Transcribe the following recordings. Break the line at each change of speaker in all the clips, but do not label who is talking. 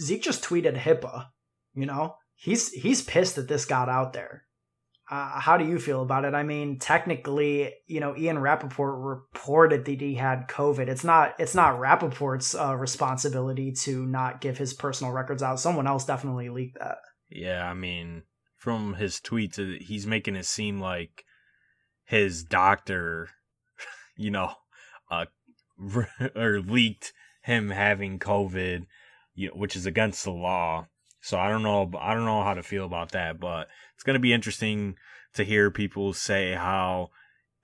Zeke just tweeted HIPAA. You know, he's he's pissed that this got out there. Uh, how do you feel about it? I mean, technically, you know, Ian Rapoport reported that he had COVID. It's not it's not Rapoport's uh, responsibility to not give his personal records out. Someone else definitely leaked that.
Yeah, I mean, from his tweets, uh, he's making it seem like his doctor, you know, uh, or leaked him having COVID, you know, which is against the law. So I don't know. I don't know how to feel about that, but it's going to be interesting to hear people say how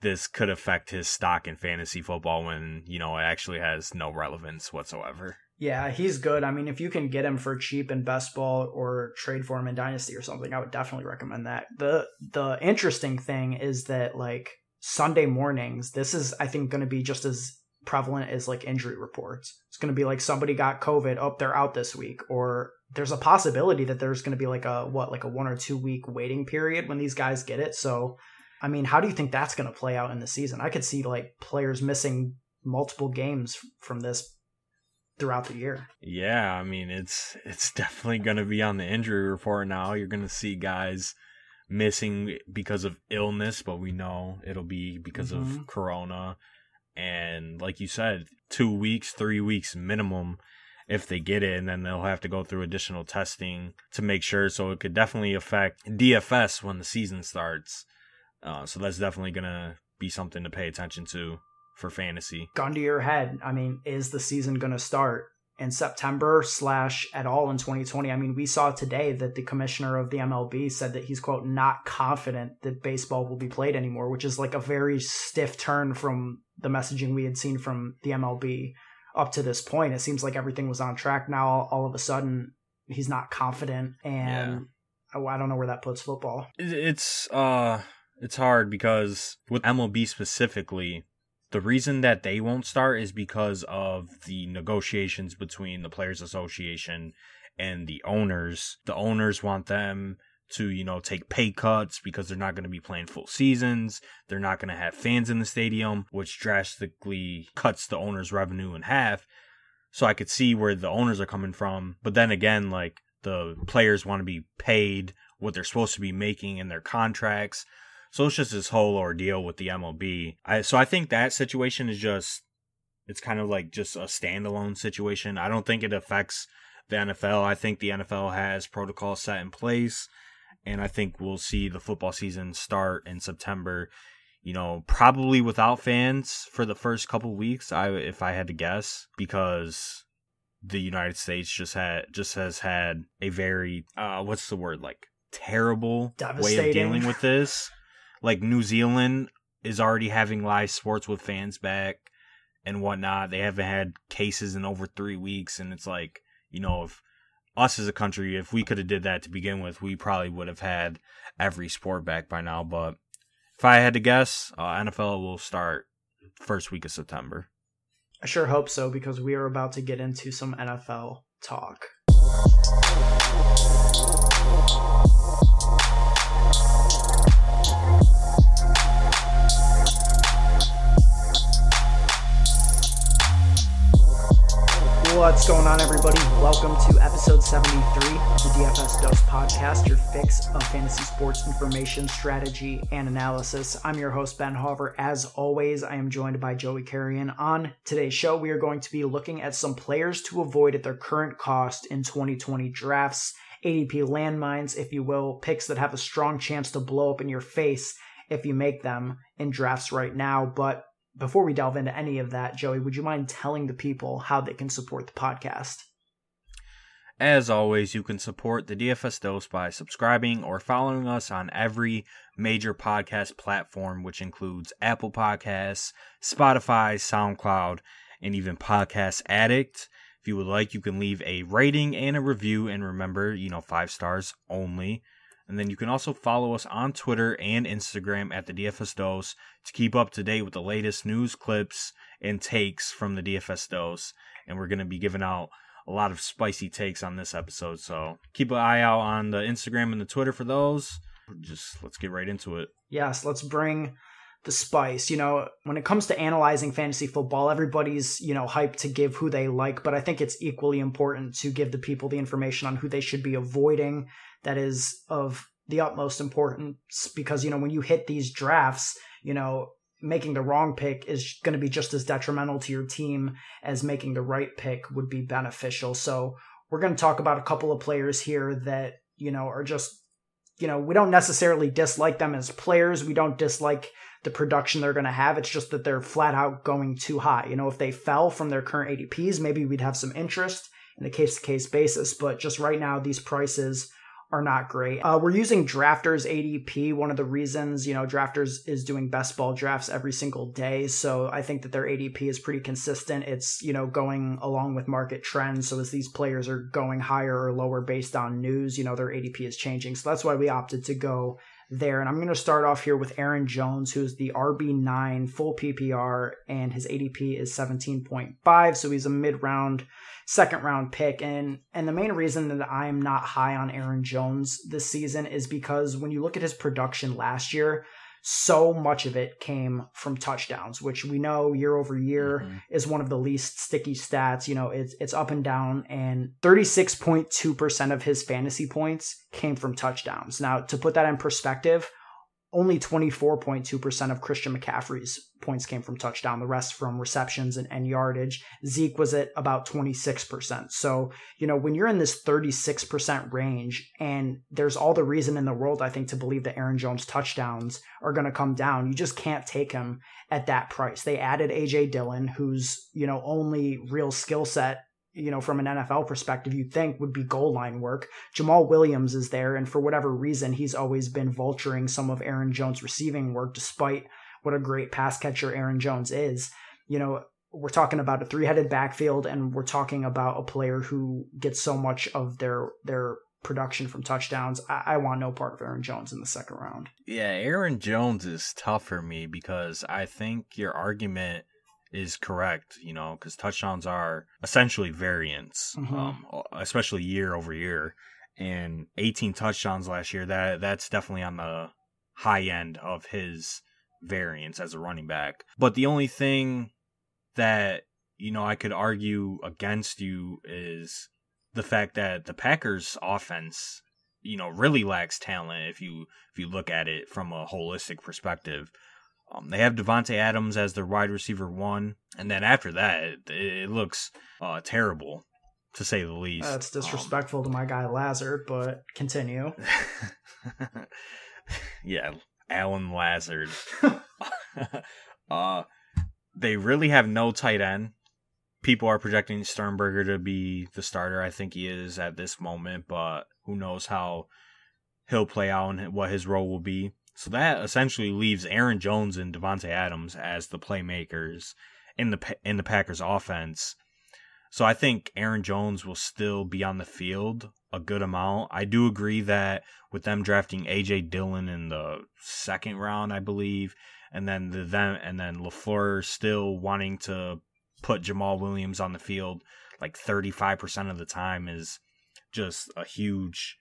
this could affect his stock in fantasy football when you know it actually has no relevance whatsoever.
Yeah, he's good. I mean, if you can get him for cheap in best ball or trade for him in dynasty or something, I would definitely recommend that. the The interesting thing is that like Sunday mornings, this is I think going to be just as prevalent as like injury reports. It's going to be like somebody got COVID, oh, they're out this week, or there's a possibility that there's going to be like a what like a one or two week waiting period when these guys get it. So, I mean, how do you think that's going to play out in the season? I could see like players missing multiple games from this throughout the year.
Yeah, I mean, it's it's definitely going to be on the injury report now. You're going to see guys missing because of illness, but we know it'll be because mm-hmm. of corona and like you said, 2 weeks, 3 weeks minimum if they get it, and then they'll have to go through additional testing to make sure. So it could definitely affect DFS when the season starts. Uh, so that's definitely gonna be something to pay attention to for fantasy.
Gun to your head. I mean, is the season gonna start? In September slash at all in 2020. I mean, we saw today that the commissioner of the MLB said that he's quote not confident that baseball will be played anymore, which is like a very stiff turn from the messaging we had seen from the MLB up to this point. It seems like everything was on track. Now all of a sudden he's not confident, and yeah. I, I don't know where that puts football.
It's uh, it's hard because with MLB specifically, the reason that they won't start is because of the negotiations between the Players Association and the owners. The owners want them to, you know, take pay cuts because they're not going to be playing full seasons. They're not going to have fans in the stadium, which drastically cuts the owner's revenue in half. So I could see where the owners are coming from. But then again, like the players want to be paid what they're supposed to be making in their contracts. So it's just this whole ordeal with the MLB. I, so I think that situation is just, it's kind of like just a standalone situation. I don't think it affects the NFL. I think the NFL has protocols set in place and I think we'll see the football season start in September. You know, probably without fans for the first couple weeks. I if I had to guess, because the United States just had just has had a very uh what's the word like terrible way of dealing with this. Like New Zealand is already having live sports with fans back and whatnot. They haven't had cases in over three weeks, and it's like you know if us as a country, if we could have did that to begin with, we probably would have had every sport back by now. But if I had to guess, uh, NFL will start first week of September.
I sure hope so because we are about to get into some NFL talk. What's going on, everybody? Welcome to episode 73 of the DFS Dose Podcast, your fix of fantasy sports information, strategy, and analysis. I'm your host, Ben Hauver. As always, I am joined by Joey Carrion. On today's show, we are going to be looking at some players to avoid at their current cost in 2020 drafts, ADP landmines, if you will, picks that have a strong chance to blow up in your face if you make them in drafts right now. But before we delve into any of that, Joey, would you mind telling the people how they can support the podcast?
As always, you can support the DFS Dose by subscribing or following us on every major podcast platform, which includes Apple Podcasts, Spotify, SoundCloud, and even Podcast Addict. If you would like, you can leave a rating and a review, and remember, you know, five stars only. And then you can also follow us on Twitter and Instagram at the DFS Dose to keep up to date with the latest news clips and takes from the DFS Dose. And we're going to be giving out a lot of spicy takes on this episode. So keep an eye out on the Instagram and the Twitter for those. Just let's get right into it.
Yes, let's bring the spice. You know, when it comes to analyzing fantasy football, everybody's, you know, hyped to give who they like, but I think it's equally important to give the people the information on who they should be avoiding. That is of the utmost importance because, you know, when you hit these drafts, you know, making the wrong pick is going to be just as detrimental to your team as making the right pick would be beneficial. So we're going to talk about a couple of players here that, you know, are just, you know, we don't necessarily dislike them as players. We don't dislike the production they're going to have. It's just that they're flat out going too high. You know, if they fell from their current ADPs, maybe we'd have some interest in a case to case basis. But just right now, these prices are not great. Uh, we're using Drafters ADP. One of the reasons, you know, Drafters is doing best ball drafts every single day. So I think that their ADP is pretty consistent. It's, you know, going along with market trends. So as these players are going higher or lower based on news, you know, their ADP is changing. So that's why we opted to go there. And I'm going to start off here with Aaron Jones, who's the RB9 full PPR, and his ADP is 17.5. So he's a mid round second round pick. And and the main reason that I'm not high on Aaron Jones this season is because when you look at his production last year, so much of it came from touchdowns, which we know year over year mm-hmm. is one of the least sticky stats. You know, it's it's up and down, and 36.2% of his fantasy points came from touchdowns. Now, to put that in perspective, only 24.2% of Christian McCaffrey's points came from touchdown, the rest from receptions and, and, yardage. Zeke was at about 26%. So, you know, when you're in this 36% range, and there's all the reason in the world, I think, to believe that Aaron Jones touchdowns are going to come down, you just can't take him at that price. They added AJ Dillon, whose, you know, only real skill set you know, from an NFL perspective, you'd think would be goal line work. Jamaal Williams is there, and for whatever reason, he's always been vulturing some of Aaron Jones' receiving work, despite what a great pass catcher Aaron Jones is. You know, we're talking about a three-headed backfield, and we're talking about a player who gets so much of their their production from touchdowns. I, I want no part of Aaron Jones in the second round.
Yeah, Aaron Jones is tough for me because I think your argument is correct, you know, because touchdowns are essentially variance, mm-hmm. um, especially year over year. And 18 touchdowns last year, that that's definitely on the high end of his variance as a running back. But the only thing that, you know, I could argue against you is the fact that the Packers offense, you know, really lacks talent if you if you look at it from a holistic perspective. Um, they have Davante Adams as their wide receiver one, and then after that, it, it looks uh, terrible to say the least.
That's disrespectful um, to my guy Lazard, but continue.
yeah, Allen Lazard. uh, they really have no tight end. People are projecting Sternberger to be the starter. I think he is at this moment, but who knows how he'll play out and what his role will be. So that essentially leaves Aaron Jones and Davante Adams as the playmakers in the in the Packers offense. So I think Aaron Jones will still be on the field a good amount. I do agree that with them drafting AJ Dillon in the second round, I believe, and then the then and then LaFleur still wanting to put Jamaal Williams on the field like 35% of the time is just a huge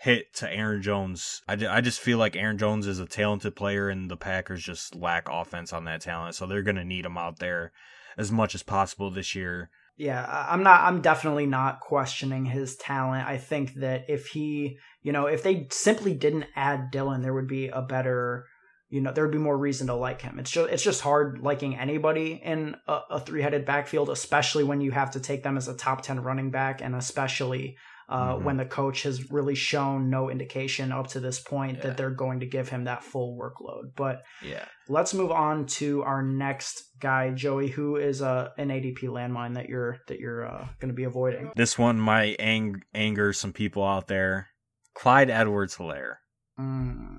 hit to Aaron Jones. I, I just feel like Aaron Jones is a talented player, and the Packers just lack offense on that talent. So they're going to need him out there as much as possible this year.
Yeah, I'm not. I'm definitely not questioning his talent. I think that if he, you know, if they simply didn't add Dillon, there would be a better, you know, there would be more reason to like him. It's just, it's just hard liking anybody in a, a three-headed backfield, especially when you have to take them as a top ten running back, and especially uh, mm-hmm. when the coach has really shown no indication up to this point yeah. that they're going to give him that full workload. But
yeah,
let's move on to our next guy, Joey, who is uh, an ADP landmine that you're that you're uh, going to be avoiding.
This one might ang- anger some people out there. Clyde Edwards-Helaire.
Mm.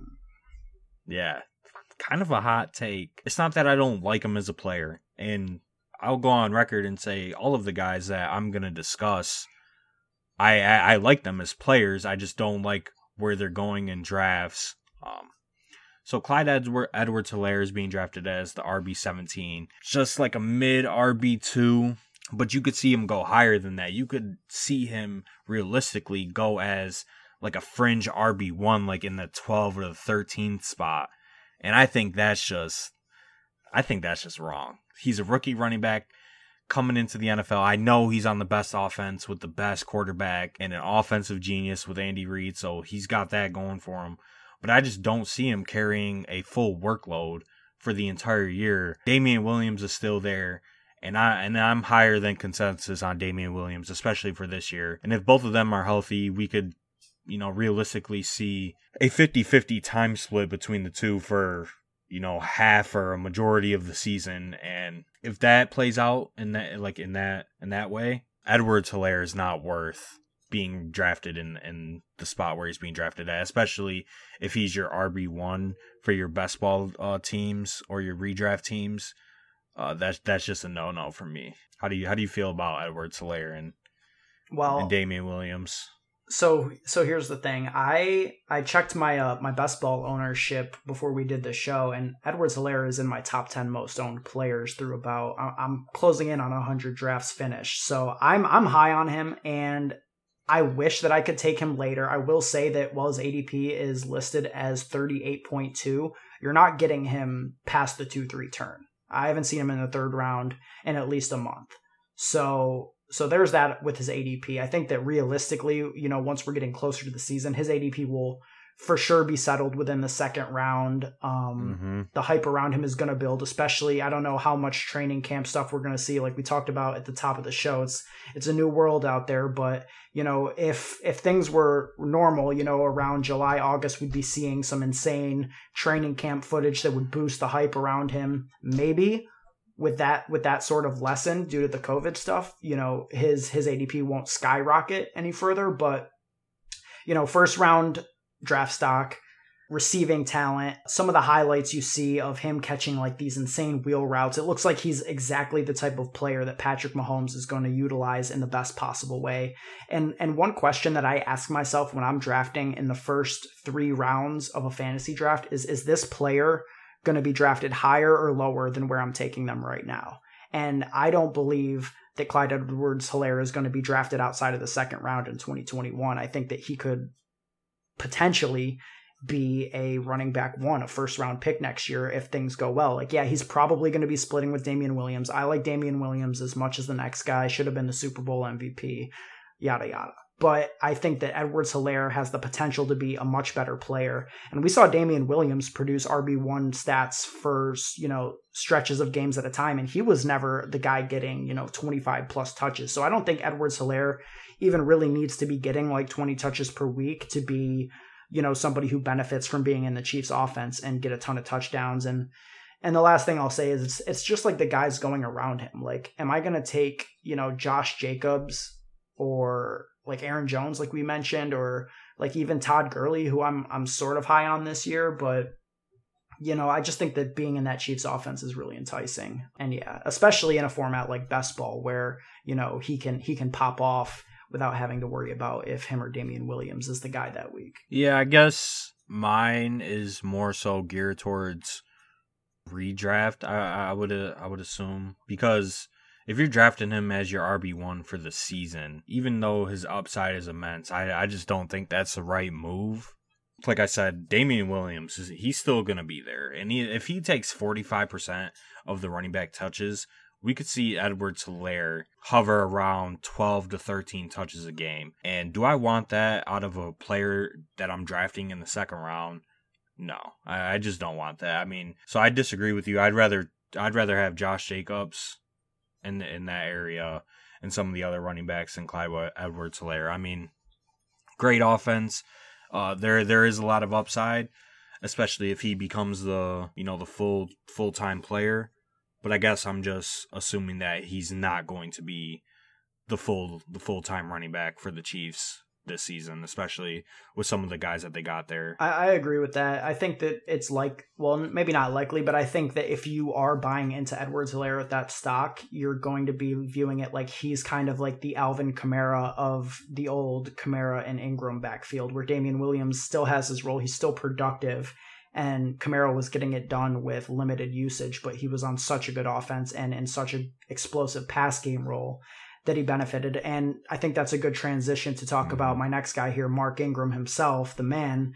Yeah, kind of a hot take. It's not that I don't like him as a player, and I'll go on record and say all of the guys that I'm going to discuss I, I, I like them as players. I just don't like where they're going in drafts. Um, so Clyde Edward, Edwards Helaire is being drafted as the RB seventeen, just like a mid RB two. But you could see him go higher than that. You could see him realistically go as like a fringe RB one, like in the twelve or the thirteenth spot. And I think that's just I think that's just wrong. He's a rookie running back coming into the NFL. I know he's on the best offense with the best quarterback and an offensive genius with Andy Reid, so he's got that going for him. But I just don't see him carrying a full workload for the entire year. Damien Williams is still there. And I and I'm higher than consensus on Damien Williams, especially for this year. And if both of them are healthy, we could, you know, realistically see a 50-50 time split between the two for you know half or a majority of the season. And if that plays out in that like in that in that way Edwards Helaire is not worth being drafted in in the spot where he's being drafted at especially if he's your rb1 for your best ball uh, teams or your redraft teams. Uh, that's that's just a no no for me. How do you how do you feel about Edwards Helaire and
well
and damien williams
so so here's the thing. I I checked my uh, my best ball ownership before we did the show, and Edwards Helaire is in my top ten most owned players through about. I'm closing in on hundred drafts finished, so I'm I'm high on him, and I wish that I could take him later. I will say that while his ADP is listed as 38.2, you're not getting him past the two three turn. I haven't seen him in the third round in at least a month. So so there's that with his ADP. I think that realistically, you know, once we're getting closer to the season, his ADP will for sure be settled within the second round. Um, mm-hmm. The hype around him is going to build, especially. I don't know how much training camp stuff we're going to see. Like we talked about at the top of the show, it's it's a new world out there. But you know, if if things were normal, you know, around July August, we'd be seeing some insane training camp footage that would boost the hype around him. Maybe with that with that sort of lesson due to the COVID stuff, you know, his his ADP won't skyrocket any further. But you know, first round draft stock, receiving talent, some of the highlights you see of him catching like these insane wheel routes, it looks like he's exactly the type of player that Patrick Mahomes is going to utilize in the best possible way. And and one question that I ask myself when I'm drafting in the first three rounds of a fantasy draft is is this player going to be drafted higher or lower than where I'm taking them right now. And I don't believe that Clyde Edwards Helaire is going to be drafted outside of the second round in 2021. I think that he could potentially be a running back one, a first round pick next year if things go well. Like, yeah, he's probably going to be splitting with Damien Williams. I like Damien Williams as much as the next guy, should have been the Super Bowl MVP, yada, yada but I think that Edwards Helaire has the potential to be a much better player. And we saw Damien Williams produce RB1 stats for, you know, stretches of games at a time, and he was never the guy getting, you know, 25 plus touches. So I don't think Edwards Helaire even really needs to be getting like 20 touches per week to be, you know, somebody who benefits from being in the Chiefs offense and get a ton of touchdowns. And and the last thing I'll say is it's, it's just like the guys going around him. Like, am I going to take, you know, Josh Jacobs or like Aaron Jones, like we mentioned, or like even Todd Gurley, who I'm I'm sort of high on this year, but you know, I just think that being in that Chiefs offense is really enticing. And yeah, especially in a format like best ball where, you know, he can he can pop off without having to worry about if him or Damien Williams is the guy that week.
Yeah, I guess mine is more so geared towards redraft. I I would uh, I would assume because if you're drafting him as your RB1 for the season, even though his upside is immense, I, I just don't think that's the right move. Like I said, Damien Williams, he's still going to be there. And he, if he takes 45% of the running back touches, we could see Edwards Helaire hover around 12 to 13 touches a game. And do I want that out of a player that I'm drafting in the second round? No, I, I just don't want that. I mean, so I disagree with you. I'd rather I'd rather have Josh Jacobs in in that area and some of the other running backs and Clyde Edwards Helaire. I mean, great offense. Uh, there there is a lot of upside, especially if he becomes the you know the full full time player. But I guess I'm just assuming that he's not going to be the full the full time running back for the Chiefs this season, especially with some of the guys that they got there.
I, I, agree with that. I think that it's like, well, maybe not likely, but I think that if you are buying into Edwards Helaire at that stock, you're going to be viewing it like he's kind of like the Alvin Kamara of the old Kamara and Ingram backfield, where Damien Williams still has his role. He's still productive. And Kamara was getting it done with limited usage, but he was on such a good offense and in such an explosive pass game role that he benefited. And I think that's a good transition to talk about my next guy here, Mark Ingram himself, the man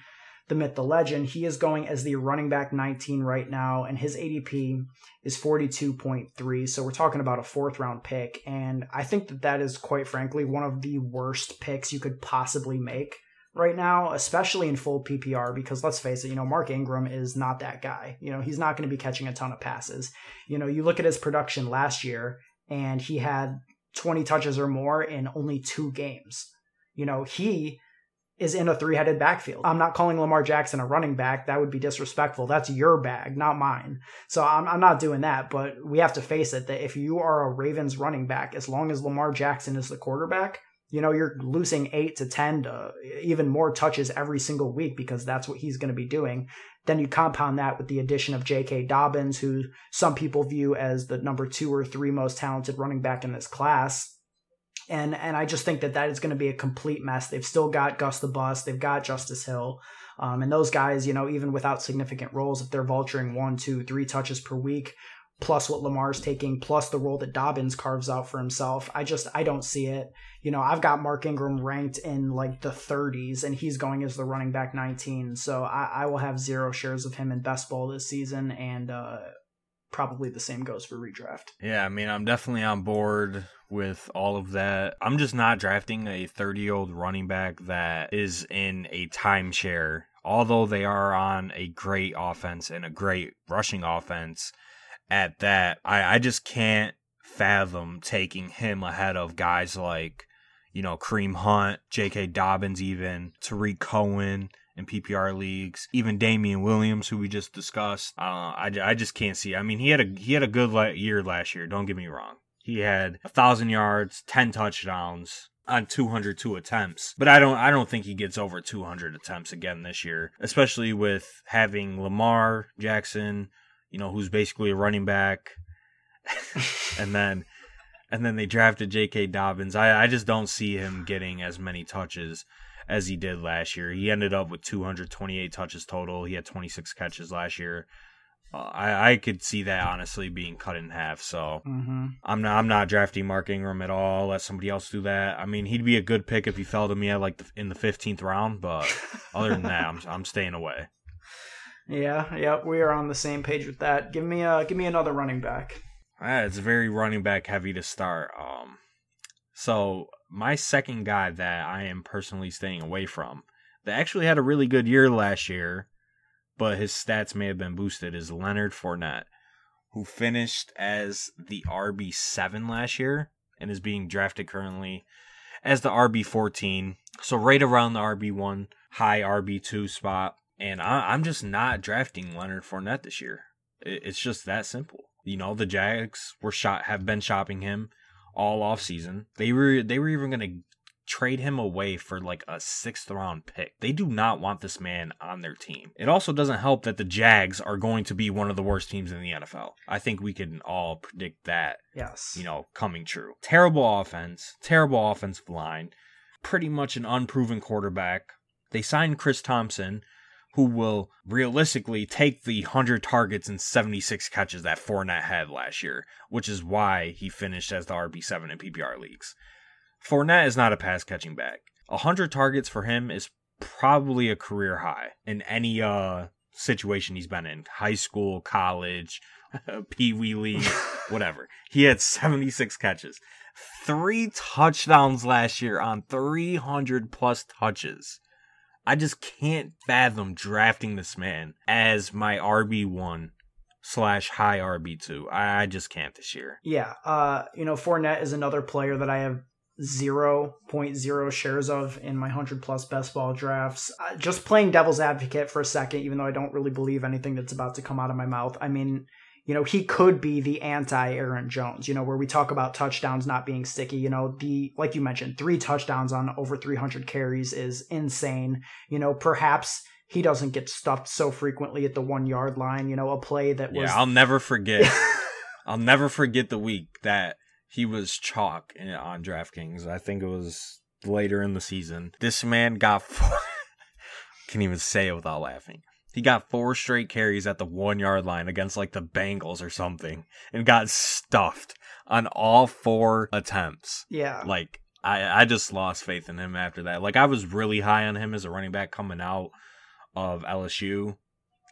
the myth, the legend. He is going as the running back 19 right now, and his ADP is 42.3. So we're talking about a fourth round pick. And I think that that is, quite frankly, one of the worst picks you could possibly make right now, especially in full PPR, because let's face it, you know, Mark Ingram is not that guy. You know, he's not going to be catching a ton of passes. You know, you look at his production last year, and he had 20 touches or more in only two games. You know, he is in a three headed backfield. I'm not calling Lamar Jackson a running back. That would be disrespectful. That's your bag, not mine. So I'm, I'm not doing that. But we have to face it that if you are a Ravens running back, as long as Lamar Jackson is the quarterback, you know, you're losing eight to 10 to even more touches every single week because that's what he's going to be doing. Then you compound that with the addition of J.K. Dobbins, who some people view as the number two or three most talented running back in this class and and I just think that that is going to be a complete mess. They've still got Gus the Bus, they've got Justice Hill, um, and those guys, you know, even without significant roles, if they're vulturing one, two, three touches per week, plus what Lamar's taking, plus the role that Dobbins carves out for himself, I just I don't see it. You know, I've got Mark Ingram ranked in like the 30s, and he's going as the running back 19, so I, I will have zero shares of him in best ball this season, and uh, probably the same goes for redraft.
Yeah, I mean, I'm definitely on board with all of that. I'm just not drafting a 30 year old running back that is in a timeshare. Although they are on a great offense and a great rushing offense at that, I, I just can't fathom taking him ahead of guys like, you know, Kareem Hunt, J.K. Dobbins, even Tarik Cohen in PPR leagues. Even Damien Williams, who we just discussed. Uh, I, I just can't see. I mean, he had a he had a good year last year. Don't get me wrong. He had a thousand yards, ten touchdowns on 202 attempts. But I don't I don't think he gets over 200 attempts again this year, especially with having Lamar Jackson, you know, who's basically a running back. and then and then they drafted J.K. Dobbins. I I just don't see him getting as many touches as he did last year. He ended up with 228 touches total. He had 26 catches last year. Uh, I, I could see that honestly being cut in half. So mm-hmm. I'm not I'm not drafting Mark Ingram at all. Let somebody else do that. I mean, he'd be a good pick if he fell to me at like the, in the 15th round, but other than that, I'm I'm staying away.
Yeah, yeah, we are on the same page with that. Give me a give me another running back.
Ah, it's very running back heavy to start. Um, so my second guy that I am personally staying away from, that actually had a really good year last year, but his stats may have been boosted is Leonard Fournette, who finished as the RB7 last year and is being drafted currently as the RB14. So right around the RB1, high RB2 spot. And I, am just not drafting Leonard Fournette this year. It's just that simple. You know, the Jags were shot have been shopping him all off season. They were they were even going to trade him away for like a sixth round pick. They do not want this man on their team. It also doesn't help that the Jags are going to be one of the worst teams in the NFL. I think we can all predict that.
Yes.
You know, coming true. Terrible offense, terrible offensive line, pretty much an unproven quarterback. They signed Chris Thompson, who will realistically take the 100 targets and 76 catches that Fournette had last year, which is why he finished as the RB7 in PPR leagues. Fournette is not a pass catching back. 100 targets for him is probably a career high in any uh situation he's been in high school, college, Pee Wee League, whatever. He had 76 catches, three touchdowns last year on 300 plus touches. I just can't fathom drafting this man as my RB1 slash high RB2. I just can't this year.
Yeah. Uh, you know, Fournette is another player that I have 0.0 shares of in my 100 plus best ball drafts. Uh, just playing devil's advocate for a second, even though I don't really believe anything that's about to come out of my mouth. I mean, you know, he could be the anti Aaron Jones, you know, where we talk about touchdowns not being sticky. You know, the, like you mentioned, three touchdowns on over 300 carries is insane. You know, perhaps he doesn't get stuffed so frequently at the one yard line, you know, a play that was.
Yeah, I'll never forget. I'll never forget the week that he was chalk on DraftKings. I think it was later in the season. This man got. Four, can't even say it without laughing. He got four straight carries at the one yard line against like the Bengals or something and got stuffed on all four attempts.
Yeah.
Like, I, I just lost faith in him after that. Like, I was really high on him as a running back coming out of LSU.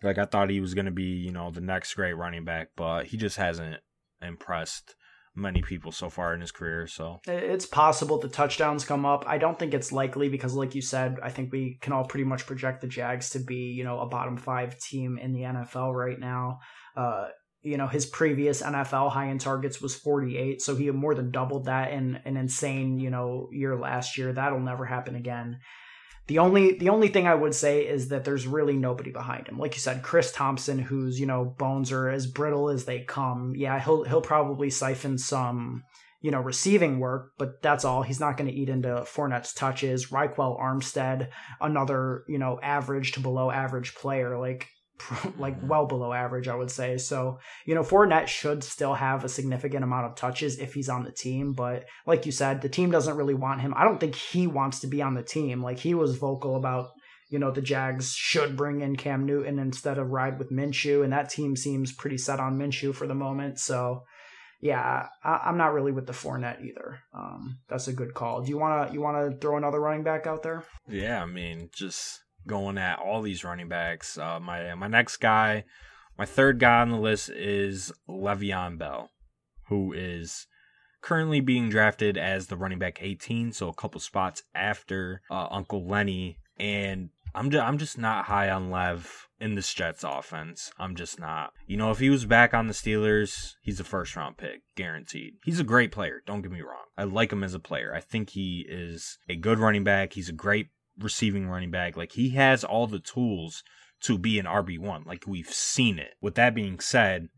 Like I thought he was going to be, you know, the next great running back, but he just hasn't impressed many people so far in his career. So
it's possible the touchdowns come up. I don't think it's likely because, like you said, I think we can all pretty much project the Jags to be, you know, a bottom five team in the NFL right now. Uh, you know, his previous NFL high end targets was 48, so he more than doubled that in an insane, you know, year last year. That'll never happen again. The only the only thing I would say is that there's really nobody behind him. Like you said, Chris Thompson, whose you know bones are as brittle as they come. Yeah, he'll he'll probably siphon some you know receiving work, but that's all. He's not going to eat into Fournette's touches. Ryquell Armstead, another you know average to below average player. Like like well below average, I would say. So, you know, Fournette should still have a significant amount of touches if he's on the team. But like you said, the team doesn't really want him. I don't think he wants to be on the team. Like he was vocal about, you know, the Jags should bring in Cam Newton instead of ride with Minshew. And that team seems pretty set on Minshew for the moment. So, yeah, I, am not really with the Fournette either. Um, that's a good call. Do you wanna you wanna throw another running back out there?
Yeah, I mean, just going at all these running backs. Uh, my my next guy, my third guy on the list is Le'Veon Bell, who is currently being drafted as the running back 18, so a couple spots after uh, Uncle Lenny. And I'm just, I'm just not high on Lev in this Jets offense. I'm just not. You know, if he was back on the Steelers, he's a first round pick, guaranteed. He's a great player. Don't get me wrong. I like him as a player. I think he is a good running back. He's a great receiving running back. Like he has all the tools to be an RB1. Like we've seen it. With that being said,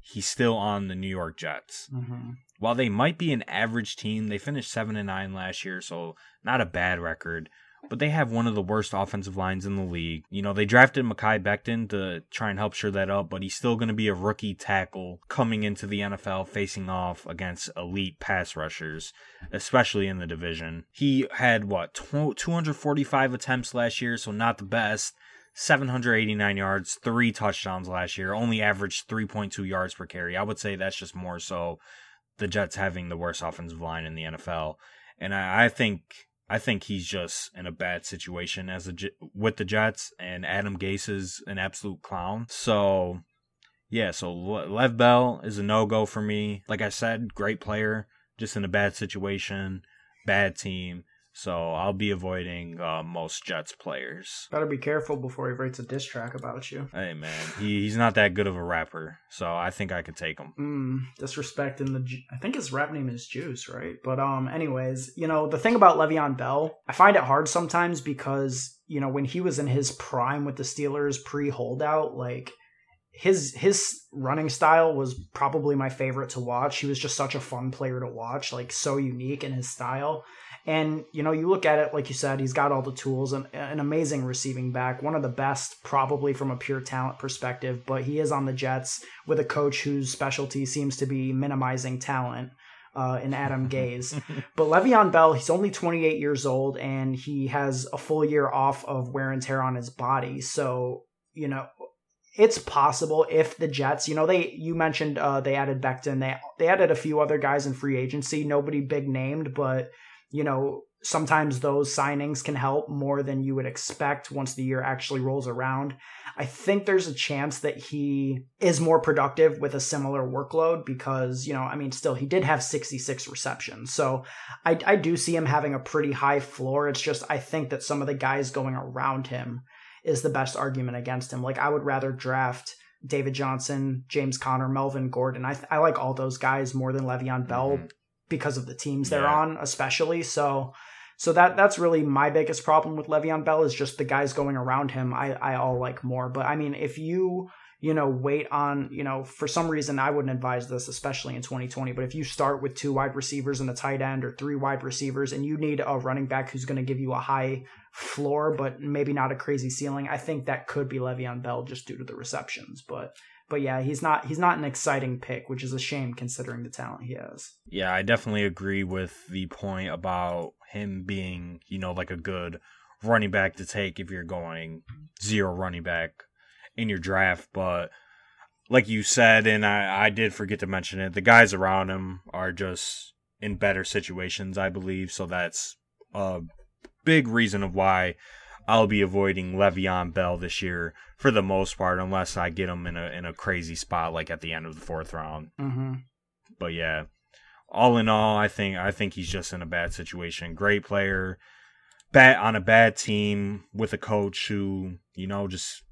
he's still on the New York Jets. Mm-hmm. While they might be an average team, they finished 7 and 9 last year, so not a bad record but they have one of the worst offensive lines in the league. You know, they drafted Mekhi Becton to try and help shore that up, but he's still going to be a rookie tackle coming into the NFL facing off against elite pass rushers, especially in the division. He had what, 245 attempts last year, so not the best. 789 yards, three touchdowns last year, only averaged 3.2 yards per carry. I would say that's just more so the Jets having the worst offensive line in the NFL. And I, I think I think he's just in a bad situation as a with the Jets, and Adam Gase is an absolute clown. So, yeah, so Lev Bell is a no go for me. Like I said, great player, just in a bad situation, bad team. So I'll be avoiding uh, most Jets players.
Gotta be careful before he writes a diss track about you.
Hey man, he, he's not that good of a rapper, so I think I could take him.
Mm, disrespecting the, I think his rap name is Juice, right? But um, anyways, you know the thing about Le'Veon Bell, I find it hard sometimes because you know when he was in his prime with the Steelers pre holdout, like his his running style was probably my favorite to watch. He was just such a fun player to watch, like so unique in his style. And, you know, you look at it, like you said, he's got all the tools, and an amazing receiving back, one of the best, probably from a pure talent perspective, but he is on the Jets with a coach whose specialty seems to be minimizing talent. Uh, in Adam Gase. but Le'Veon Bell, he's only 28 years old and he has a full year off of wear and tear on his body. So, you know, it's possible if the Jets, you know, they you mentioned uh, they added Becton, they they added a few other guys in free agency, nobody big named, but you know, sometimes those signings can help more than you would expect once the year actually rolls around. I think there's a chance that he is more productive with a similar workload because, you know, I mean, still, he did have 66 receptions. So I, I do see him having a pretty high floor. It's just, I think that some of the guys going around him is the best argument against him. Like, I would rather draft. David Johnson, James Conner, Melvin Gordon. I, I like all those guys more than Le'Veon Bell mm-hmm because of the teams they're yeah. on, especially. So so that that's really my biggest problem with Le'Veon Bell is just the guys going around him. I I all like more. But I mean, if you you know wait on you know for some reason I wouldn't advise this, especially in 2020. But if you start with two wide receivers and a tight end or three wide receivers, and you need a running back who's going to give you a high floor but maybe not a crazy ceiling, I think that could be Le'Veon Bell just due to the receptions. But but yeah, he's not he's not an exciting pick, which is a shame considering the talent he has.
Yeah, I definitely agree with the point about him being, you know, like a good running back to take if you're going zero running back in your draft, but like you said, and I, I did forget to mention it, the guys around him are just in better situations, I believe. So that's a big reason of why I'll be avoiding Le'Veon Bell this year for the most part, unless I get him in a in a crazy spot like at the end of the fourth round.
Mm-hmm.
But yeah, all in all, I think I think he's just in a bad situation. Great player, bad on a bad team with a coach who you know just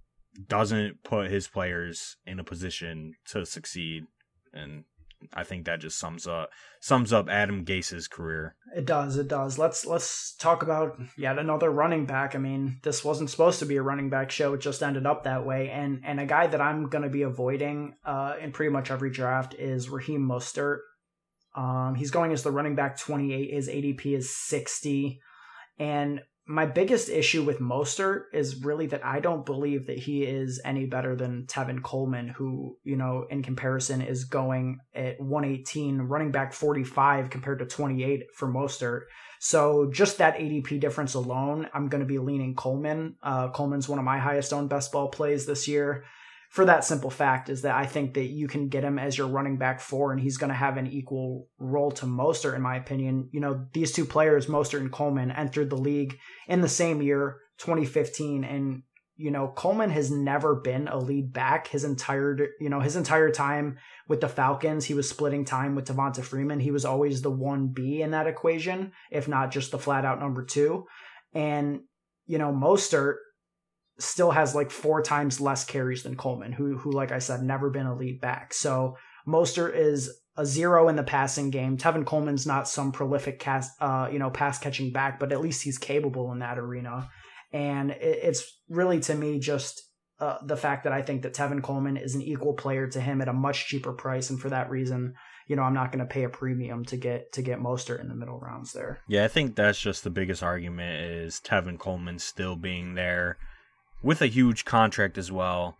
doesn't put his players in a position to succeed, and I think that just sums up sums up Adam Gase's career.
It does, it does. Let's let's talk about yet another running back. I mean, this wasn't supposed to be a running back show; it just ended up that way. And and a guy that I'm going to be avoiding uh, in pretty much every draft is Raheem Mostert. Um, he's going as the running back 28. His ADP is 60, and my biggest issue with Mostert is really that I don't believe that he is any better than Tevin Coleman, who, you know, in comparison is going at 118, running back 45 compared to 28 for Mostert. So just that ADP difference alone, I'm going to be leaning Coleman. Uh, Coleman's one of my highest owned best ball plays this year for that simple fact is that I think that you can get him as your running back four, and he's going to have an equal role to Mostert, in my opinion. You know, these two players, Mostert and Coleman, entered the league in the same year, 2015, and you know Coleman has never been a lead back his entire you know his entire time with the Falcons. He was splitting time with Devonta Freeman. He was always the one B in that equation, if not just the flat out number two. And you know Mostert still has like four times less carries than Coleman, who who like I said never been a lead back. So Moster is a zero in the passing game. Tevin Coleman's not some prolific cast, uh, you know, pass catching back, but at least he's capable in that arena. And it, it's really to me just uh, the fact that I think that Tevin Coleman is an equal player to him at a much cheaper price, and for that reason, you know, I'm not going to pay a premium to get to get Mostert in the middle rounds there.
Yeah, I think that's just the biggest argument is Tevin Coleman still being there with a huge contract as well.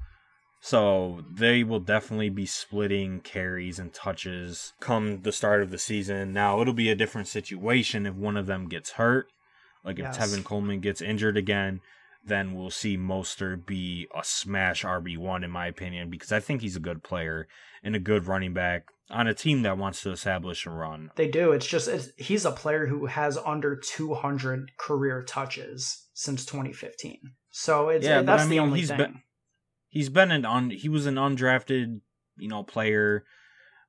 So they will definitely be splitting carries and touches come the start of the season. Now it'll be a different situation if one of them gets hurt. Like if yes. Tevin Coleman gets injured again, then we'll see Moster be a smash RB1 in my opinion because I think he's a good player and a good running back on a team that wants to establish a run.
They do. It's just it's, he's a player who has under 200 career touches since 2015. So it's yeah, that's I mean, the only
he's
thing.
Been, he's been an un he was an undrafted, you know, player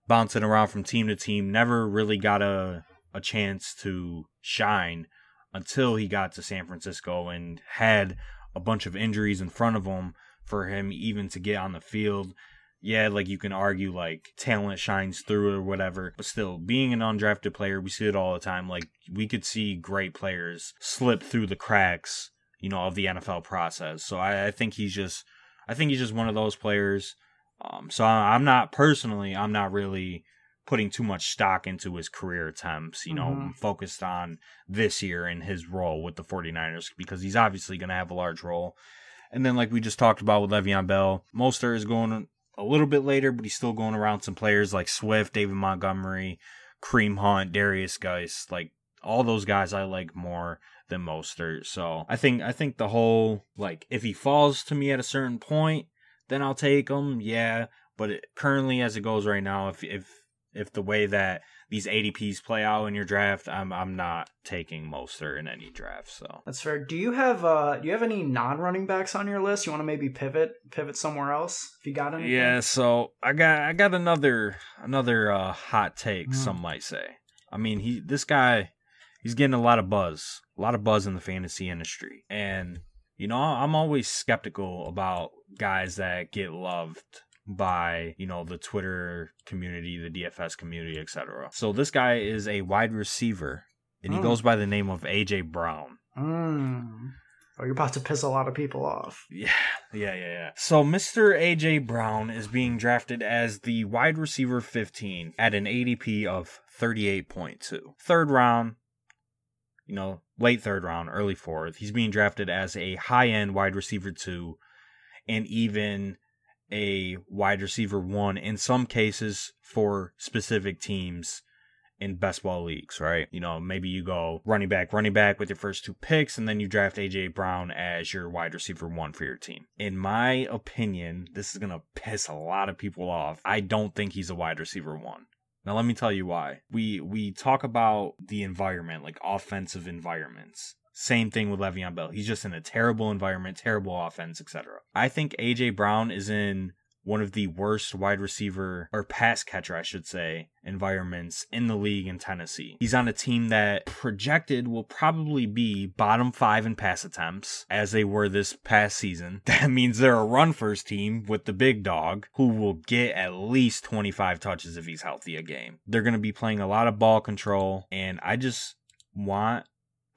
bouncing around from team to team, never really got a a chance to shine until he got to San Francisco and had a bunch of injuries in front of him for him even to get on the field. Yeah, like you can argue like talent shines through or whatever, but still being an undrafted player, we see it all the time. Like we could see great players slip through the cracks you know, of the NFL process. So I, I think he's just, I think he's just one of those players. Um, so I, am not personally, I'm not really putting too much stock into his career attempts. You know, mm-hmm. focused on this year and his role with the 49ers because he's obviously going to have a large role. And then, like we just talked about with Le'Veon Bell, Mostert is going a little bit later, but he's still going around some players like Swift, David Montgomery, Kareem Hunt, Derrius Guice. Like all those guys I like more than Mostert. So I think I think the whole like if he falls to me at a certain point, then I'll take him. Yeah, but it, currently as it goes right now, if if if the way that these ADPs play out in your draft, I'm I'm not taking Mostert in any draft. So
that's fair. Do you have uh do you have any non running backs on your list? You want to maybe pivot pivot somewhere else if you got any?
Yeah, so I got I got another another uh hot take. Mm. Some might say. I mean, he this guy he's getting a lot of buzz, a lot of buzz in the fantasy industry. And, you know, I'm always skeptical about guys that get loved by, you know, the Twitter community, the DFS community, etc. So this guy is a wide receiver and he mm. goes by the name of AJ Brown.
Mm. Oh, you're about to piss a lot of people off.
Yeah, yeah, yeah, yeah. So Mr. AJ Brown is being drafted as the wide receiver 15 at an ADP of 38.2. Third round, you know, late third round, early fourth. He's being drafted as a high end wide receiver two and even a wide receiver one in some cases for specific teams in best ball leagues, right? You know, maybe you go running back, running back with your first two picks, and then you draft AJ Brown as your wide receiver one for your team. In my opinion, this is going to piss a lot of people off. I don't think he's a wide receiver one. Now let me tell you why. We we talk about the environment, like offensive environments. Same thing with Le'Veon Bell. He's just in a terrible environment, terrible offense, etc. I think AJ Brown is in one of the worst wide receiver or pass catcher, I should say, environments in the league in Tennessee. He's on a team that projected will probably be bottom five in pass attempts as they were this past season. That means they're a run first team with the big dog who will get at least 25 touches if he's healthy a game. They're going to be playing a lot of ball control, and I just want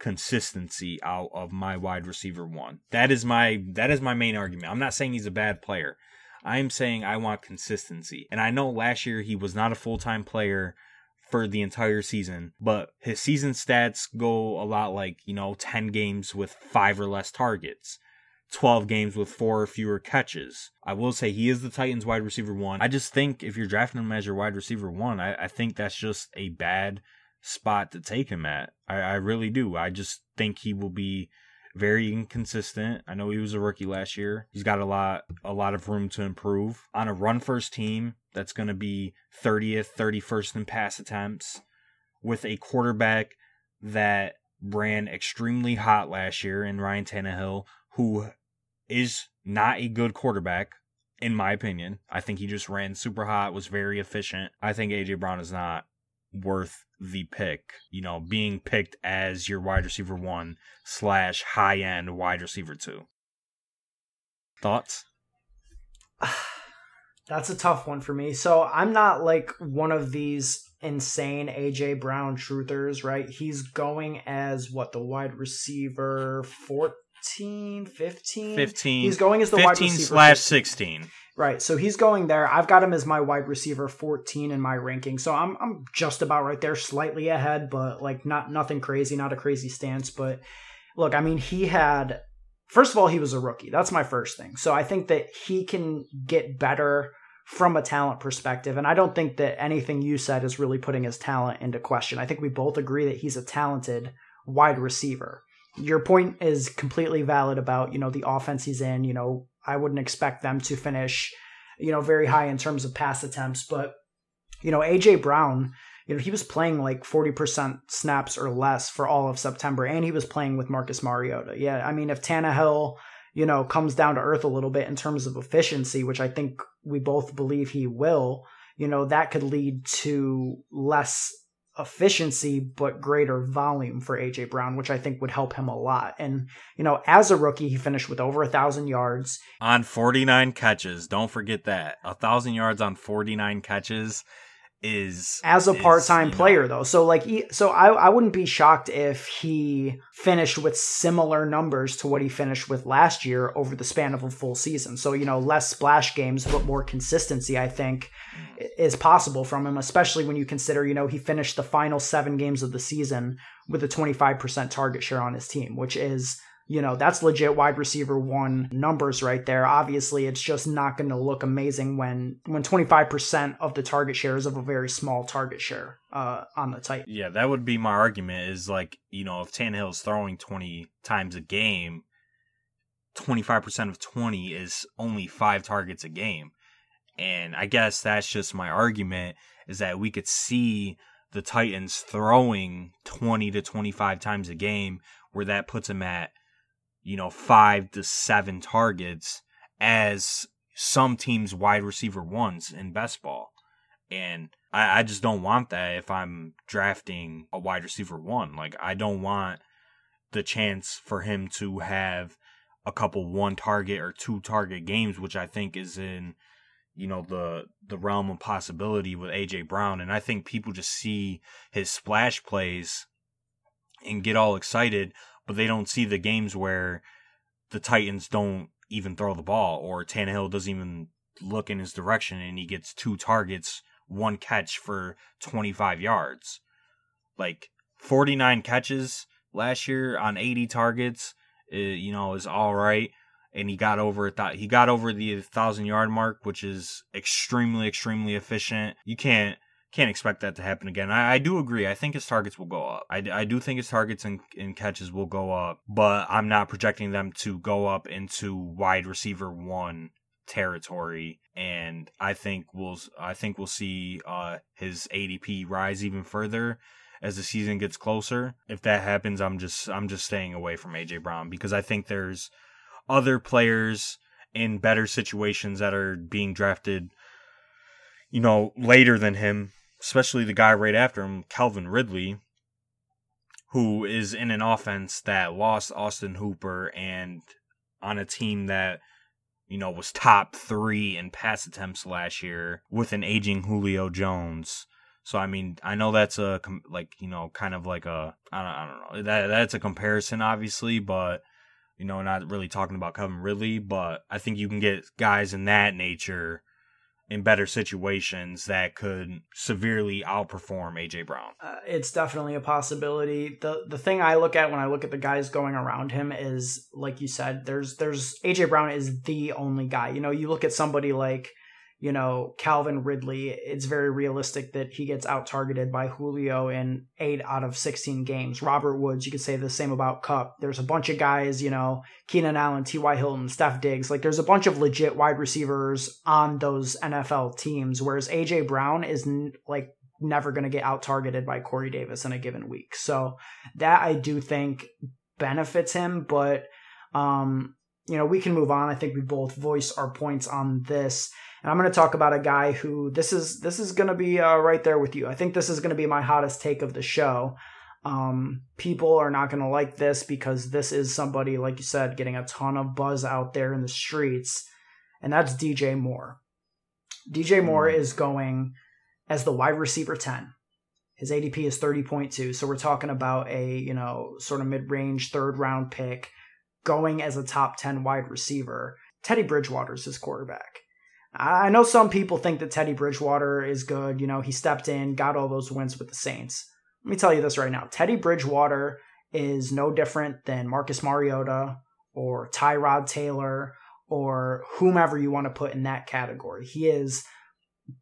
consistency out of my wide receiver one. That is my that is my main argument. I'm not saying he's a bad player. I'm saying I want consistency. And I know last year he was not a full time player for the entire season, but his season stats go a lot like, you know, 10 games with five or less targets. 12 games with four or fewer catches. I will say he is the Titans wide receiver one. I just think if you're drafting him as your wide receiver one, I, I think that's just a bad spot to take him at. I, I really do. I just think he will be very inconsistent. I know he was a rookie last year. He's got a lot a lot of room to improve. On a run first team that's going to be 30th, 31st in pass attempts with a quarterback that ran extremely hot last year in Ryan Tannehill who is not a good quarterback in my opinion. I think he just ran super hot, was very efficient. I think AJ Brown is not worth the pick. You know, being picked as your wide receiver one slash high end wide receiver two. Thoughts?
That's a tough one for me. So I'm not like one of these insane AJ Brown truthers, right? He's going as what the wide receiver 14, 15?
15.
He's going as the
15
wide receiver
slash
15.
16.
Right. So he's going there. I've got him as my wide receiver 14 in my ranking. So I'm I'm just about right there, slightly ahead, but like not nothing crazy, not a crazy stance. But look, I mean, he had first of all, he was a rookie. That's my first thing. So I think that he can get better from a talent perspective. And I don't think that anything you said is really putting his talent into question. I think we both agree that he's a talented wide receiver. Your point is completely valid about, you know, the offense he's in, you know, I wouldn't expect them to finish, you know, very high in terms of pass attempts. But, you know, AJ Brown, you know, he was playing like 40% snaps or less for all of September, and he was playing with Marcus Mariota. Yeah, I mean, if Tannehill, you know, comes down to earth a little bit in terms of efficiency, which I think we both believe he will, you know, that could lead to less efficiency but greater volume for AJ Brown, which I think would help him a lot. And you know, as a rookie, he finished with over a thousand yards
on 49 catches. Don't forget that a thousand yards on 49 catches is
as a
is,
part-time
you know,
player though. So like he, so I, I wouldn't be shocked if he finished with similar numbers to what he finished with last year over the span of a full season. So you know less splash games but more consistency i think is possible from him especially when you consider you know he finished the final seven games of the season with a 25% target share on his team which is you know, that's legit wide receiver one numbers right there. Obviously, it's just not going to look amazing when when 25% of the target share is of a very small target share uh, on the tight.
Yeah, that would be my argument is like, you know, if Tannehill's throwing 20 times a game, 25% of 20 is only five targets a game. And I guess that's just my argument is that we could see the Titans throwing 20 to 25 times a game where that puts them at you know, five to seven targets as some teams' wide receiver ones in best ball. And I, I just don't want that if I'm drafting a wide receiver one. Like, I don't want the chance for him to have a couple one target or two target games, which I think is in, you know, the the realm of possibility with AJ Brown. And I think people just see his splash plays and get all excited but they don't see the games where the Titans don't even throw the ball or Tannehill doesn't even look in his direction and he gets two targets, one catch for 25 yards. Like 49 catches last year on 80 targets, uh, you know, is all right. And he got over th- he got over the thousand yard mark, which is extremely, extremely efficient. You can't can't expect that to happen again. I, I do agree. I think his targets will go up. I, I do think his targets and, and catches will go up, but I'm not projecting them to go up into wide receiver one territory and I think we'll I think we'll see uh his ADP rise even further as the season gets closer. If that happens, I'm just I'm just staying away from AJ Brown because I think there's other players in better situations that are being drafted, you know, later than him, especially the guy right after him, Calvin Ridley, who is in an offense that lost Austin Hooper and on a team that you know was top 3 in pass attempts last year with an aging Julio Jones. So I mean, I know that's a like you know kind of like a I don't, I don't know that that's a comparison obviously, but you know not really talking about Calvin Ridley, but I think you can get guys in that nature in better situations that could severely outperform AJ Brown.
Uh, it's definitely a possibility. the The thing I look at when I look at the guys going around him is, like you said, there's there's AJ Brown is the only guy. You know, you look at somebody like you know, Calvin Ridley, it's very realistic that he gets out targeted by Julio in eight out of 16 games. Robert Woods, you could say the same about Kupp. There's a bunch of guys, you know, Keenan Allen, T.Y. Hilton, Steph Diggs. Like, there's a bunch of legit wide receivers on those NFL teams, whereas A.J. Brown is like never going to get out targeted by Corey Davis in a given week. So that I do think benefits him, but, um, you know, we can move on. I think we both voice our points on this. And I'm going to talk about a guy who this is this is going to be uh, right there with you. I think this is going to be my hottest take of the show. Um, people are not going to like this because this is somebody, like you said, getting a ton of buzz out there in the streets, and that's DJ Moore. DJ Moore mm. is going as the wide receiver 10. His ADP is 30.2, so we're talking about a, you know, sort of mid-range third round pick going as a top 10 wide receiver. Teddy Bridgewater's his quarterback. I know some people think that Teddy Bridgewater is good. You know, he stepped in, got all those wins with the Saints. Let me tell you this right now Teddy Bridgewater is no different than Marcus Mariota or Tyrod Taylor or whomever you want to put in that category. He is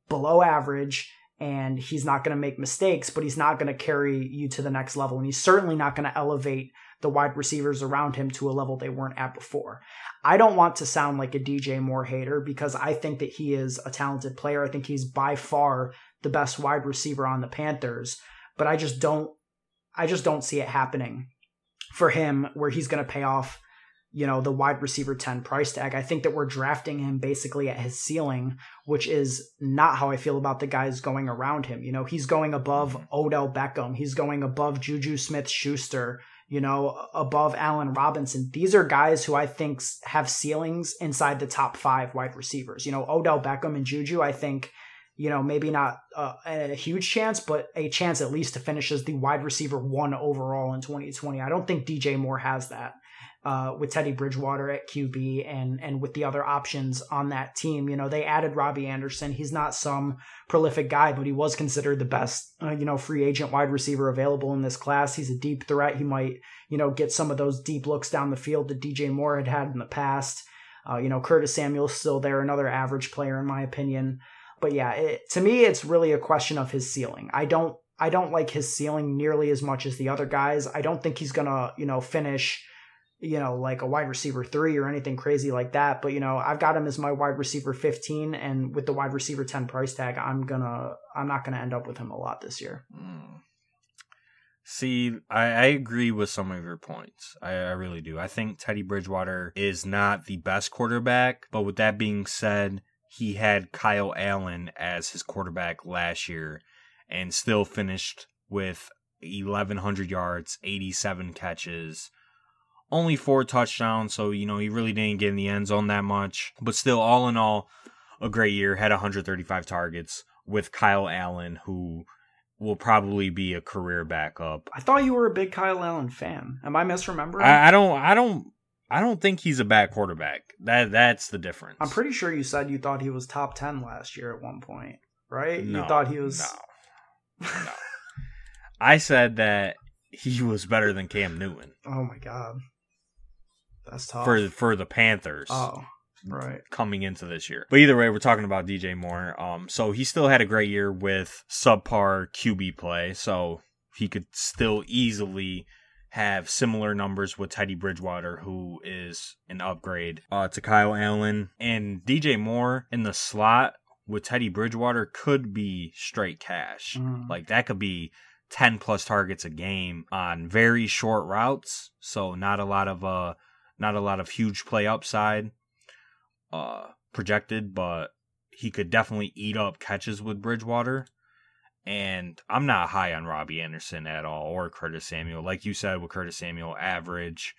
below average and he's not going to make mistakes, but he's not going to carry you to the next level. And he's certainly not going to elevate the wide receivers around him to a level they weren't at before. I don't want to sound like a DJ Moore hater because I think that he is a talented player. I think he's by far the best wide receiver on the Panthers, but I just don't I just don't see it happening for him where he's going to pay off you know the wide receiver 10 price tag. I think that we're drafting him basically at his ceiling, which is not how I feel about the guys going around him. You know, he's going above mm-hmm. Odell Beckham, he's going above Juju Smith-Schuster, you know, above Allen Robinson. These are guys who I think have ceilings inside the top five wide receivers. You know, Odell Beckham and Juju, I think, you know, maybe not a, a huge chance, but a chance at least to finish as the wide receiver one overall in 2020. I don't think DJ Moore has that uh, with Teddy Bridgewater at QB and and with the other options on that team. You know, they added Robby Anderson. He's not some prolific guy, but he was considered the best, uh, you know, free agent wide receiver available in this class. He's a deep threat. He might, you know, get some of those deep looks down the field that DJ Moore had had in the past. Uh, you know, Curtis Samuel's still there, another average player in my opinion. But yeah, it, to me, it's really a question of his ceiling. I don't, I don't like his ceiling nearly as much as the other guys. I don't think he's gonna, you know, finish you know, like a wide receiver three or anything crazy like that. But, you know, I've got him as my wide receiver 15 and with the wide receiver 10 price tag, I'm gonna, I'm not gonna end up with him a lot this year. Mm.
See, I, I, agree with some of your points. I, I really do. I think Teddy Bridgewater is not the best quarterback, but with that being said, he had Kyle Allen as his quarterback last year and still finished with 1,100 yards, 87 catches, only four touchdowns, so you know he really didn't get in the end zone that much. But still, all in all, a great year. Had 135 targets with Kyle Allen, who will probably be a career backup.
I thought you were a big Kyle Allen fan. Am I misremembering?
I, I don't. I don't. I don't think he's a bad quarterback. That that's the difference.
I'm pretty sure you said you thought he was top ten last year at one point, right? No, you thought he was.
No. no. I said that he was better than Cam Newton.
Oh my god. That's tough
for for the Panthers.
Oh, right.
Coming into this year, but either way, we're talking about DJ Moore. Um, so he still had a great year with subpar QB play, so he could still easily have similar numbers with Teddy Bridgewater, who is an upgrade uh, to Kyle Allen and DJ Moore in the slot with Teddy Bridgewater could be straight cash. Mm. Like that could be 10 plus targets a game on very short routes, so not a lot of uh not a lot of huge play upside uh projected, but he could definitely eat up catches with Bridgewater. And I'm not high on Robby Anderson at all or Curtis Samuel. Like you said with Curtis Samuel, average.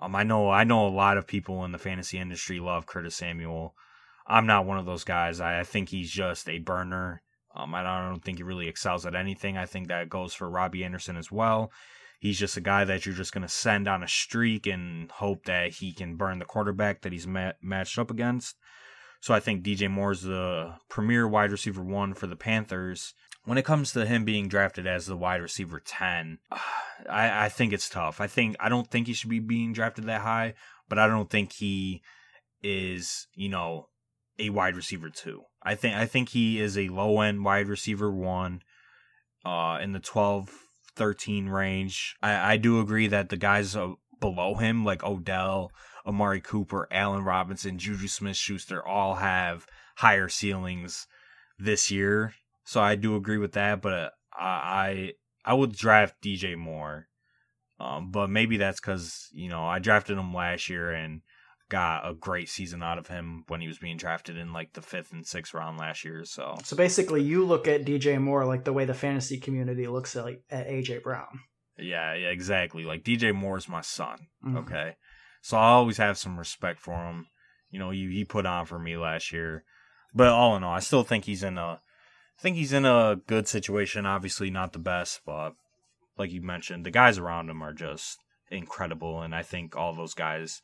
Um, I know I know a lot of people in the fantasy industry love Curtis Samuel. I'm not one of those guys. I, I think he's just a burner. Um, I don't think he really excels at anything. I think that goes for Robby Anderson as well. He's just a guy that you're just going to send on a streak and hope that he can burn the quarterback that he's ma- matched up against. So I think DJ Moore is the premier wide receiver one for the Panthers. When it comes to him being drafted as the wide receiver 10, I, I think it's tough. I think I don't think he should be being drafted that high, but I don't think he is, you know, a wide receiver two. I think I think he is a low end wide receiver one, uh, in the 12, 13 range. I, I do agree that the guys below him, like Odell, Amari Cooper, Allen Robinson, Juju Smith Schuster, all have higher ceilings this year. So I do agree with that, but I I I would draft DJ Moore. Um, but maybe that's because you know I drafted him last year and got a great season out of him when he was being drafted in like the fifth and sixth round last year. So,
so basically, you look at DJ Moore like the way the fantasy community looks at, like, at AJ Brown.
Yeah, yeah, exactly. Like DJ Moore is my son. Mm-hmm. Okay, so I always have some respect for him. You know, he he put on for me last year, but all in all, I still think he's in a, I think he's in a good situation. Obviously, not the best, but like you mentioned, the guys around him are just incredible, and I think all those guys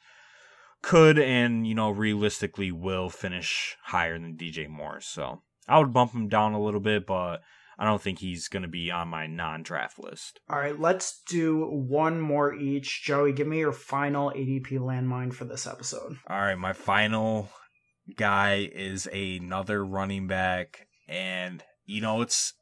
could and you know realistically will finish higher than DJ Moore. So I would bump him down a little bit, but I don't think he's going to be on my non-draft list.
All right, let's do one more each. Joey, give me your final ADP landmine for this episode.
All right, my final guy is another running back and you know it's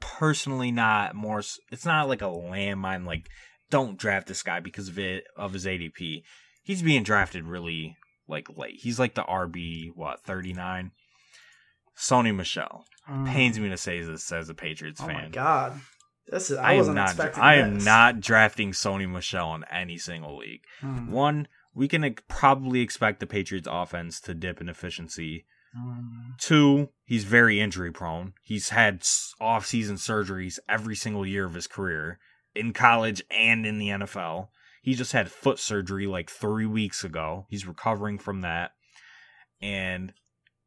personally not more it's not like a landmine like don't draft this guy because of it of his ADP he's being drafted really like late. He's like the RB what thirty nine. Sony Michel mm. pains me to say this as a Patriots
oh
fan.
Oh my god, this is I, I wasn't
not,
expecting.
I
this.
am not drafting Sony Michel in any single league. Mm. One, we can probably expect the Patriots offense to dip in efficiency. Mm. Two, he's very injury prone. He's had off season surgeries every single year of his career in college and in the NFL. He just had foot surgery like three weeks ago. He's recovering from that. And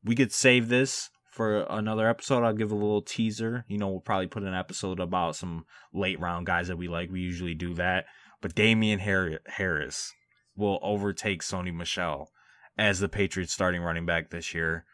we could save this for another episode. I'll give a little teaser. You know, we'll probably put an episode about some late round guys that we like. We usually do that. But Damien Harris will overtake Sony Michel as the Patriots starting running back this year.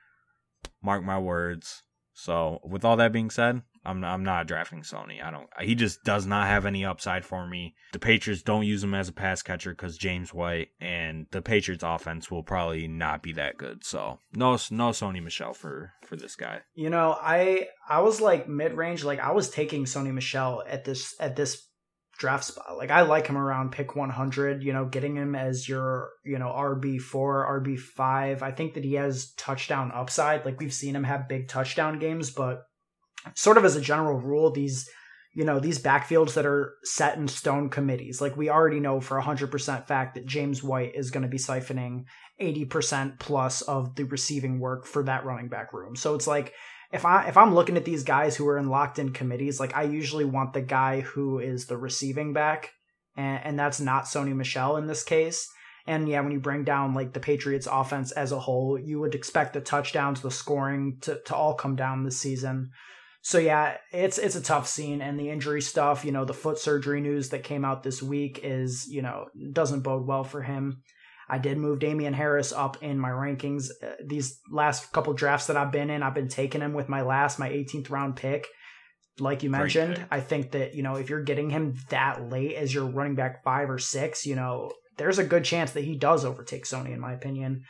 Mark my words. So, with all that being said, I'm I'm not drafting Sony. I don't. He just does not have any upside for me. The Patriots don't use him as a pass catcher because James White and the Patriots offense will probably not be that good. So no no Sony Michel for for this guy.
You know, I I was like mid range. Like I was taking Sony Michel at this at this draft spot. Like I like him around pick 100, you know, getting him as your, you know, RB4, RB5. I think that he has touchdown upside. Like we've seen him have big touchdown games, but sort of as a general rule, these you know these backfields that are set in stone committees like we already know for 100% fact that james white is going to be siphoning 80% plus of the receiving work for that running back room so it's like if i if i'm looking at these guys who are in locked in committees like i usually want the guy who is the receiving back and, and that's not sony Michel in this case and yeah, when you bring down like the Patriots offense as a whole, you would expect the touchdowns, the scoring to, to all come down this season. So yeah, it's it's a tough scene, and the injury stuff, you know, the foot surgery news that came out this week is, you know, doesn't bode well for him. I did move Damien Harris up in my rankings. Uh, these last couple drafts that I've been in, I've been taking him with my last, my 18th round pick. Like you mentioned, I think that, you know, if you're getting him that late as your running back five or six, you know, there's a good chance that he does overtake Sony, in my opinion.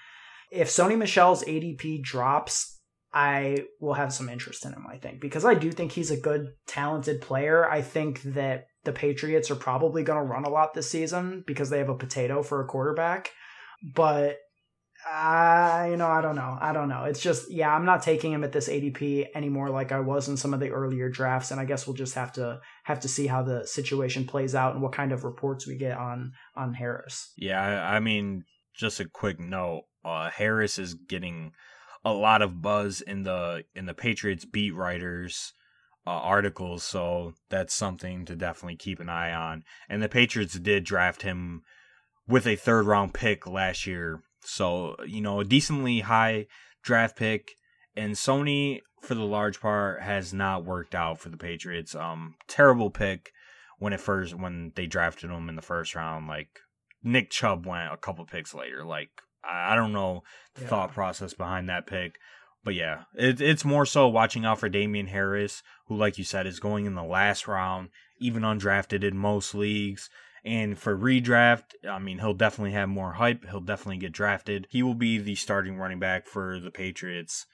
If Sony Michel's ADP drops, I will have some interest in him, I think, because I do think he's a good, talented player. I think that the Patriots are probably going to run a lot this season because they have a potato for a quarterback. But uh, you know, I don't know. I don't know. It's just, yeah, I'm not taking him at this ADP anymore like I was in some of the earlier drafts, and I guess we'll just have to have to see how the situation plays out and what kind of reports we get on on Harris.
Yeah, I, I mean, just a quick note: uh, Harris is getting a lot of buzz in the in the Patriots beat writers uh, articles, so that's something to definitely keep an eye on. And the Patriots did draft him with a third round pick last year so, you know, a decently high draft pick. And Sony, for the large part, has not worked out for the Patriots. Um, terrible pick when it first when they drafted him in the first round. Like Nick Chubb went a couple picks later. Like I, don't know the yeah. thought process behind that pick. But yeah, it, it's more so watching out for Damien Harris, who, like you said, is going in the last round, even undrafted in most leagues. And for redraft, I mean, he'll definitely have more hype. He'll definitely get drafted. He will be the starting running back for the Patriots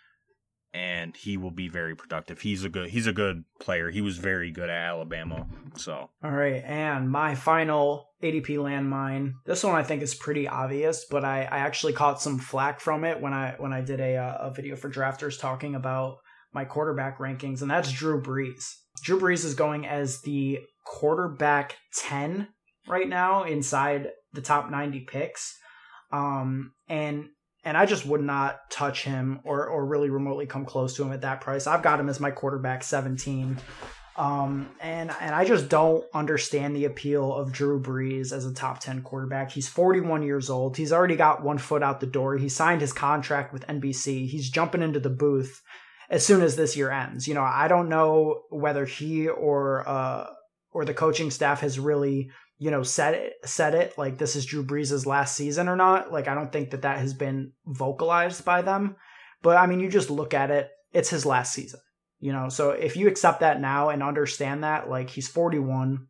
and he will be very productive. He's a good he's a good player. He was very good at Alabama. So
All right, and my final ADP landmine. This one I think is pretty obvious, but I, I actually caught some flack from it when I when I did a uh, a video for drafters talking about my quarterback rankings, and that's Drew Brees. Drew Brees is going as the quarterback 10 right now inside the top 90 picks. Um, and and I just would not touch him or or really remotely come close to him at that price. I've got him as my quarterback 17. Um, and and I just don't understand the appeal of Drew Brees as a top 10 quarterback. He's 41 years old. He's already got one foot out the door. He signed his contract with NBC. He's jumping into the booth as soon as this year ends. You know, I don't know whether he or uh or the coaching staff has really you know said it said it like this is Drew Brees' last season or not. Like I don't think that that has been vocalized by them. But I mean, you just look at it; it's his last season. You know, so if you accept that now and understand that, like he's 41,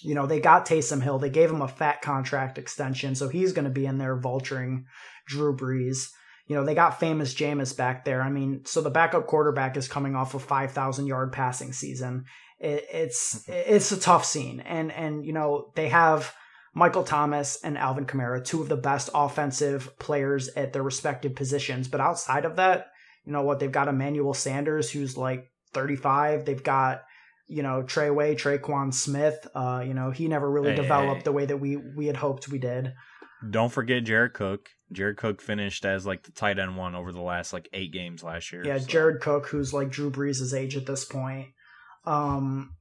you know, they got Taysom Hill, they gave him a fat contract extension, so he's going to be in there vulturing Drew Brees. You know, they got famous Jameis back there. I mean, so the backup quarterback is coming off a 5,000 yard passing season it, it's it's a tough scene, and and you know they have Michael Thomas and Alvin Kamara, two of the best offensive players at their respective positions. But outside of that, you know what? They've got Emmanuel Sanders, who's like 35. They've got you know Treyway, Tre'Quan Smith. Uh, you know he never really hey, developed hey. the way that we we had hoped we did.
Don't forget Jared Cook. Jared Cook finished as like the tight end one over the last like eight games last year.
Yeah, so. Jared Cook, who's like Drew Brees' age at this point. Um,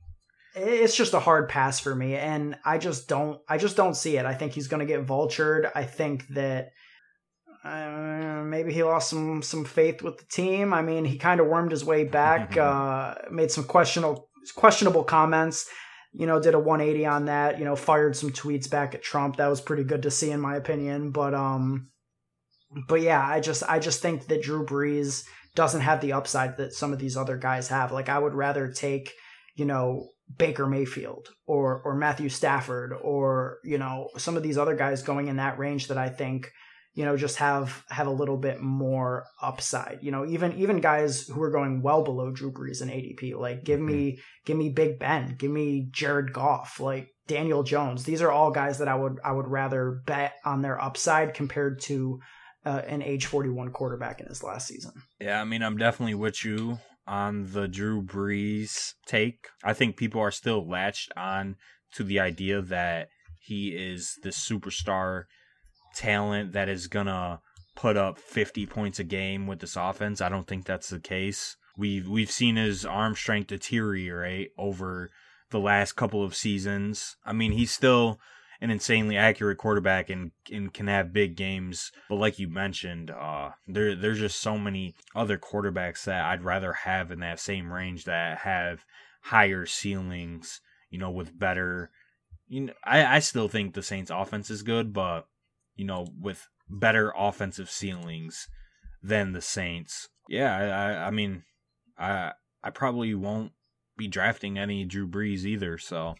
it's just a hard pass for me, and I just don't. I just don't see it. I think he's going to get vultured. I think that. Uh, maybe he lost some some faith with the team. I mean, he kind of wormed his way back, uh, made some questionable questionable comments. You know, did a 180 on that. You know, fired some tweets back at Trump. That was pretty good to see, in my opinion. But um, but yeah, I just I just think that Drew Brees doesn't have the upside that some of these other guys have. Like I would rather take, you know, Baker Mayfield or or Matthew Stafford or, you know, some of these other guys going in that range that I think, you know, just have have a little bit more upside. You know, even even guys who are going well below Drew Brees and ADP, like give me mm-hmm. give me Big Ben, give me Jared Goff, like Daniel Jones. These are all guys that I would I would rather bet on their upside compared to uh, an age 41 quarterback in his last season.
Yeah, I mean, I'm definitely with you on the Drew Brees take. I think people are still latched on to the idea that he is the superstar talent that is going to put up 50 points a game with this offense. I don't think that's the case. We've we've seen his arm strength deteriorate over the last couple of seasons. I mean, he's still an insanely accurate quarterback and, and can have big games. But like you mentioned, uh, there there's just so many other quarterbacks that I'd rather have in that same range that have higher ceilings. You know, with better. You know, I I still think the Saints' offense is good, but you know, with better offensive ceilings than the Saints. Yeah, I I, I mean, I I probably won't be drafting any Drew Brees either. So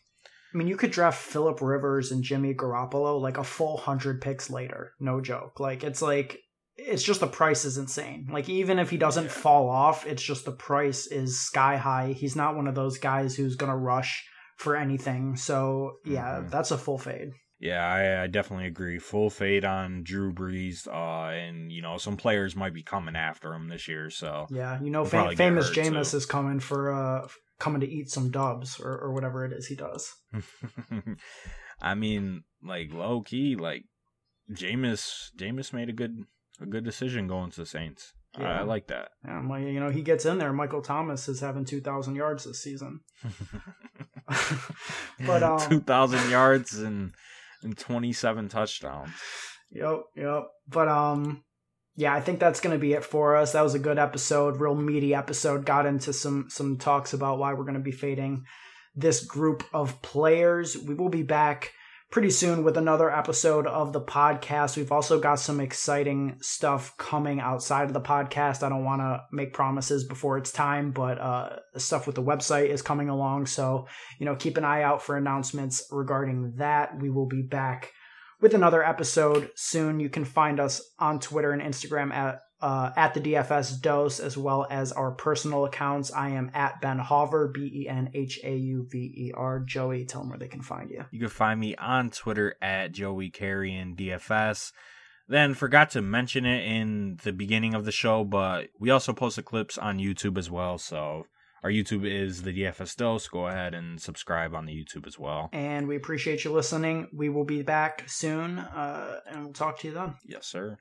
I mean, you could draft Philip Rivers and Jimmy Garoppolo like a full hundred picks later. No joke. Like it's like it's just the price is insane. Like even if he doesn't yeah. fall off, it's just the price is sky high. He's not one of those guys who's gonna rush for anything. So yeah, mm-hmm. that's a full fade.
Yeah, I, I, definitely agree. Full fade on Drew Brees, uh, and you know some players might be coming after him this year. So
yeah, you know, fam- famous Jameis is coming for uh coming to eat some dubs or, or whatever it is he does.
I mean, like low key, like Jameis, Jameis made a good a good decision going to the Saints. Yeah. I like that.
Yeah, well, you know, he gets in there. Michael Thomas is having two thousand yards this season.
but um, two thousand yards and and 27 touchdowns.
Yep, yep. But um yeah, I think that's going to be it for us. That was a good episode, real meaty episode. Got into some some talks about why we're going to be fading this group of players. We will be back pretty soon with another episode of the podcast. We've also got some exciting stuff coming outside of the podcast. I don't want to make promises before it's time, but uh, stuff with the website is coming along. So, you know, keep an eye out for announcements regarding that. We will be back with another episode soon. You can find us on Twitter and Instagram at uh, at the DFS dose, as well as our personal accounts. I am at Ben Hauver, B E N H A U V E R. Joey, tell them where they can find you.
You can find me on Twitter at Joey Carrion DFS. Then forgot to mention it in the beginning of the show, but we also post clips on YouTube as well. So our YouTube is the DFS Dose. Go ahead and subscribe on the YouTube as well.
And we appreciate you listening. We will be back soon, uh, and we'll talk to you then.
Yes, sir.